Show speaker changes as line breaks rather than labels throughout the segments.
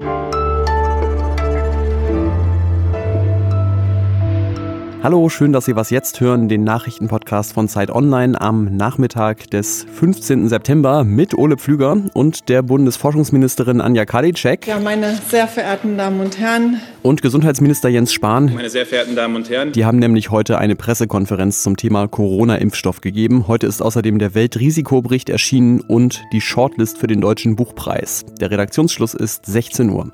you Hallo, schön, dass Sie was jetzt hören, den Nachrichtenpodcast von Zeit Online am Nachmittag des 15. September mit Ole Pflüger und der Bundesforschungsministerin Anja Karliczek.
Ja, meine sehr verehrten Damen und Herren.
Und Gesundheitsminister Jens Spahn.
Meine sehr verehrten Damen und Herren.
Die haben nämlich heute eine Pressekonferenz zum Thema Corona-Impfstoff gegeben. Heute ist außerdem der Weltrisikobericht erschienen und die Shortlist für den Deutschen Buchpreis. Der Redaktionsschluss ist 16 Uhr.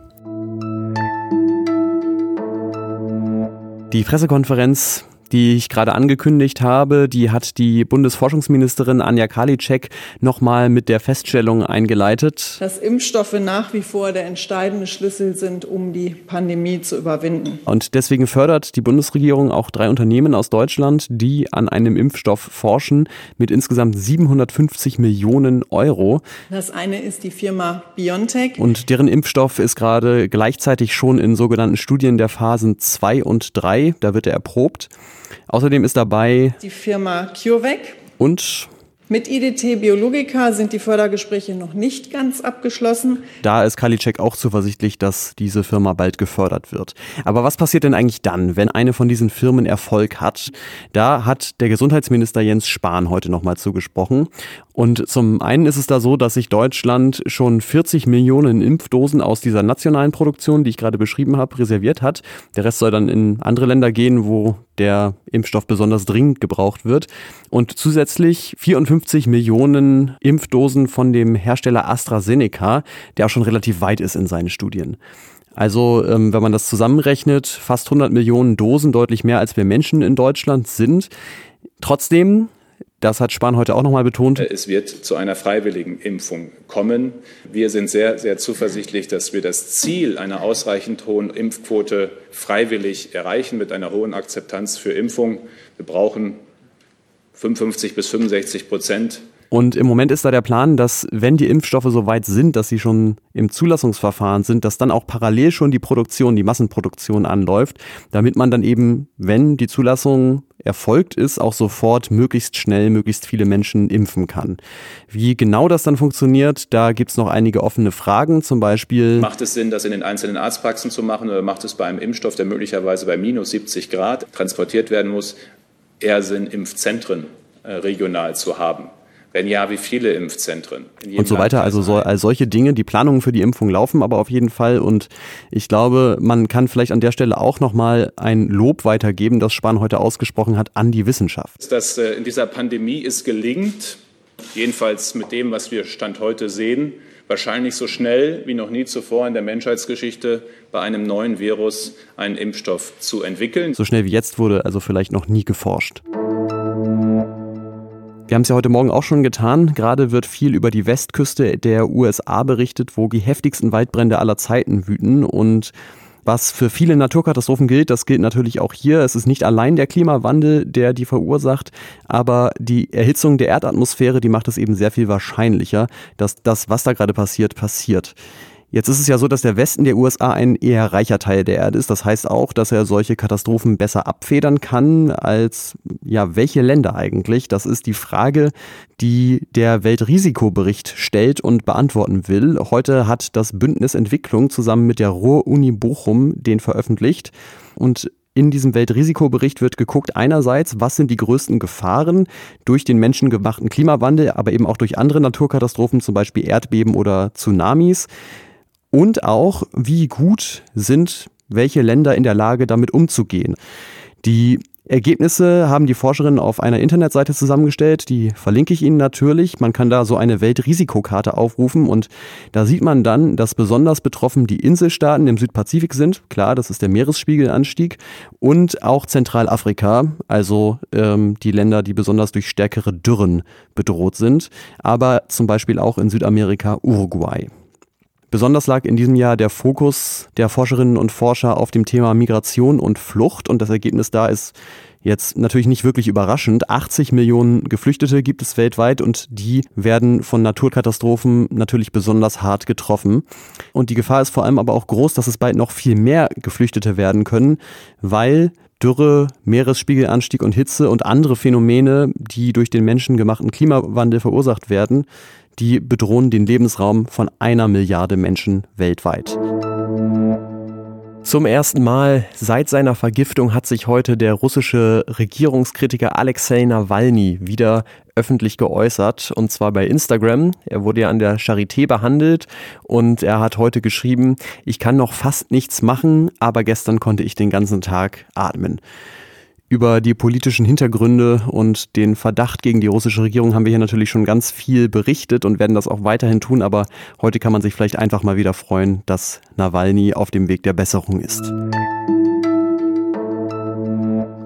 Die Pressekonferenz die ich gerade angekündigt habe, die hat die Bundesforschungsministerin Anja Karliczek nochmal mit der Feststellung eingeleitet,
dass Impfstoffe nach wie vor der entscheidende Schlüssel sind, um die Pandemie zu überwinden.
Und deswegen fördert die Bundesregierung auch drei Unternehmen aus Deutschland, die an einem Impfstoff forschen, mit insgesamt 750 Millionen Euro.
Das eine ist die Firma BioNTech.
Und deren Impfstoff ist gerade gleichzeitig schon in sogenannten Studien der Phasen 2 und 3. Da wird er erprobt. Außerdem ist dabei
die Firma CureVac
und
mit IDT Biologica sind die Fördergespräche noch nicht ganz abgeschlossen.
Da ist Kalicek auch zuversichtlich, dass diese Firma bald gefördert wird. Aber was passiert denn eigentlich dann, wenn eine von diesen Firmen Erfolg hat? Da hat der Gesundheitsminister Jens Spahn heute nochmal zugesprochen. Und zum einen ist es da so, dass sich Deutschland schon 40 Millionen Impfdosen aus dieser nationalen Produktion, die ich gerade beschrieben habe, reserviert hat. Der Rest soll dann in andere Länder gehen, wo der Impfstoff besonders dringend gebraucht wird. Und zusätzlich 54 Millionen Impfdosen von dem Hersteller AstraZeneca, der auch schon relativ weit ist in seinen Studien. Also, ähm, wenn man das zusammenrechnet, fast 100 Millionen Dosen, deutlich mehr als wir Menschen in Deutschland sind. Trotzdem das hat Spahn heute auch nochmal betont.
Es wird zu einer freiwilligen Impfung kommen. Wir sind sehr, sehr zuversichtlich, dass wir das Ziel einer ausreichend hohen Impfquote freiwillig erreichen mit einer hohen Akzeptanz für Impfung. Wir brauchen 55 bis 65 Prozent
und im Moment ist da der Plan, dass wenn die Impfstoffe so weit sind, dass sie schon im Zulassungsverfahren sind, dass dann auch parallel schon die Produktion, die Massenproduktion anläuft, damit man dann eben, wenn die Zulassung erfolgt ist, auch sofort möglichst schnell möglichst viele Menschen impfen kann. Wie genau das dann funktioniert, da gibt es noch einige offene Fragen, zum Beispiel.
Macht es Sinn, das in den einzelnen Arztpraxen zu machen oder macht es bei einem Impfstoff, der möglicherweise bei minus 70 Grad transportiert werden muss, eher Sinn, Impfzentren äh, regional zu haben? Wenn ja, wie viele Impfzentren?
Und so weiter. Also so, all solche Dinge. Die Planungen für die Impfung laufen aber auf jeden Fall. Und ich glaube, man kann vielleicht an der Stelle auch nochmal ein Lob weitergeben, das Spahn heute ausgesprochen hat, an die Wissenschaft.
Dass äh, in dieser Pandemie es gelingt, jedenfalls mit dem, was wir Stand heute sehen, wahrscheinlich so schnell wie noch nie zuvor in der Menschheitsgeschichte bei einem neuen Virus einen Impfstoff zu entwickeln.
So schnell wie jetzt wurde also vielleicht noch nie geforscht. Wir haben es ja heute Morgen auch schon getan. Gerade wird viel über die Westküste der USA berichtet, wo die heftigsten Waldbrände aller Zeiten wüten und was für viele Naturkatastrophen gilt, das gilt natürlich auch hier. Es ist nicht allein der Klimawandel, der die verursacht, aber die Erhitzung der Erdatmosphäre, die macht es eben sehr viel wahrscheinlicher, dass das, was da gerade passiert, passiert. Jetzt ist es ja so, dass der Westen der USA ein eher reicher Teil der Erde ist. Das heißt auch, dass er solche Katastrophen besser abfedern kann als, ja, welche Länder eigentlich? Das ist die Frage, die der Weltrisikobericht stellt und beantworten will. Heute hat das Bündnis Entwicklung zusammen mit der Ruhr-Uni Bochum den veröffentlicht und in diesem Weltrisikobericht wird geguckt, einerseits, was sind die größten Gefahren durch den menschengemachten Klimawandel, aber eben auch durch andere Naturkatastrophen, zum Beispiel Erdbeben oder Tsunamis und auch, wie gut sind welche Länder in der Lage, damit umzugehen. Die Ergebnisse haben die Forscherinnen auf einer Internetseite zusammengestellt, die verlinke ich Ihnen natürlich. Man kann da so eine Weltrisikokarte aufrufen und da sieht man dann, dass besonders betroffen die Inselstaaten im Südpazifik sind. Klar, das ist der Meeresspiegelanstieg und auch Zentralafrika, also ähm, die Länder, die besonders durch stärkere Dürren bedroht sind, aber zum Beispiel auch in Südamerika Uruguay. Besonders lag in diesem Jahr der Fokus der Forscherinnen und Forscher auf dem Thema Migration und Flucht und das Ergebnis da ist jetzt natürlich nicht wirklich überraschend. 80 Millionen Geflüchtete gibt es weltweit und die werden von Naturkatastrophen natürlich besonders hart getroffen. Und die Gefahr ist vor allem aber auch groß, dass es bald noch viel mehr Geflüchtete werden können, weil Dürre, Meeresspiegelanstieg und Hitze und andere Phänomene, die durch den menschengemachten Klimawandel verursacht werden, die bedrohen den Lebensraum von einer Milliarde Menschen weltweit. Zum ersten Mal seit seiner Vergiftung hat sich heute der russische Regierungskritiker Alexei Nawalny wieder öffentlich geäußert, und zwar bei Instagram. Er wurde ja an der Charité behandelt und er hat heute geschrieben, ich kann noch fast nichts machen, aber gestern konnte ich den ganzen Tag atmen. Über die politischen Hintergründe und den Verdacht gegen die russische Regierung haben wir hier natürlich schon ganz viel berichtet und werden das auch weiterhin tun. Aber heute kann man sich vielleicht einfach mal wieder freuen, dass Nawalny auf dem Weg der Besserung ist.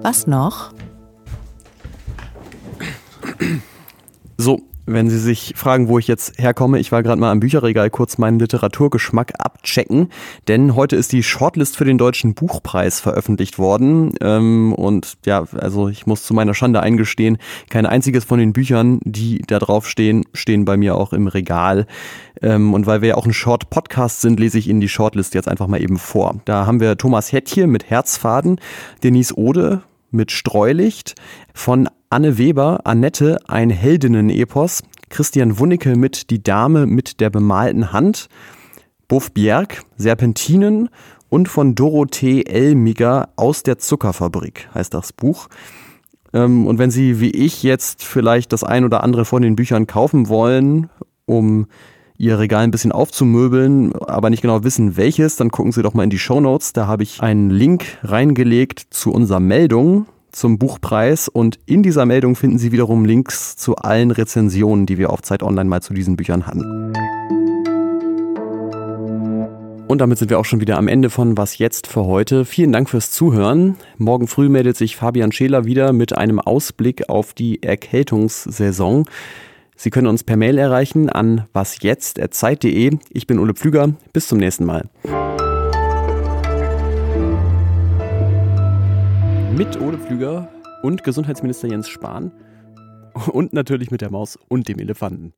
Was noch?
Wenn Sie sich fragen, wo ich jetzt herkomme, ich war gerade mal am Bücherregal kurz meinen Literaturgeschmack abchecken, denn heute ist die Shortlist für den Deutschen Buchpreis veröffentlicht worden. Ähm, und ja, also ich muss zu meiner Schande eingestehen, kein einziges von den Büchern, die da drauf stehen, stehen bei mir auch im Regal. Ähm, und weil wir ja auch ein Short-Podcast sind, lese ich Ihnen die Shortlist jetzt einfach mal eben vor. Da haben wir Thomas Hettje mit Herzfaden, Denise Ode mit Streulicht, von Anne Weber, Annette, ein Heldinnen-Epos, Christian Wunicke mit Die Dame mit der bemalten Hand, Buff Bjerg, Serpentinen. Und von Dorothee Elmiger aus der Zuckerfabrik heißt das Buch. Ähm, und wenn Sie wie ich jetzt vielleicht das ein oder andere von den Büchern kaufen wollen, um Ihr Regal ein bisschen aufzumöbeln, aber nicht genau wissen, welches, dann gucken Sie doch mal in die Show Notes. Da habe ich einen Link reingelegt zu unserer Meldung zum Buchpreis und in dieser Meldung finden Sie wiederum Links zu allen Rezensionen, die wir auf Zeit Online mal zu diesen Büchern hatten. Und damit sind wir auch schon wieder am Ende von Was jetzt für heute. Vielen Dank fürs Zuhören. Morgen früh meldet sich Fabian Scheler wieder mit einem Ausblick auf die Erkältungssaison. Sie können uns per Mail erreichen an wasjetzt.zeit.de. Ich bin Ole Pflüger. Bis zum nächsten Mal. mit Ole Pflüger und Gesundheitsminister Jens Spahn und natürlich mit der Maus und dem Elefanten.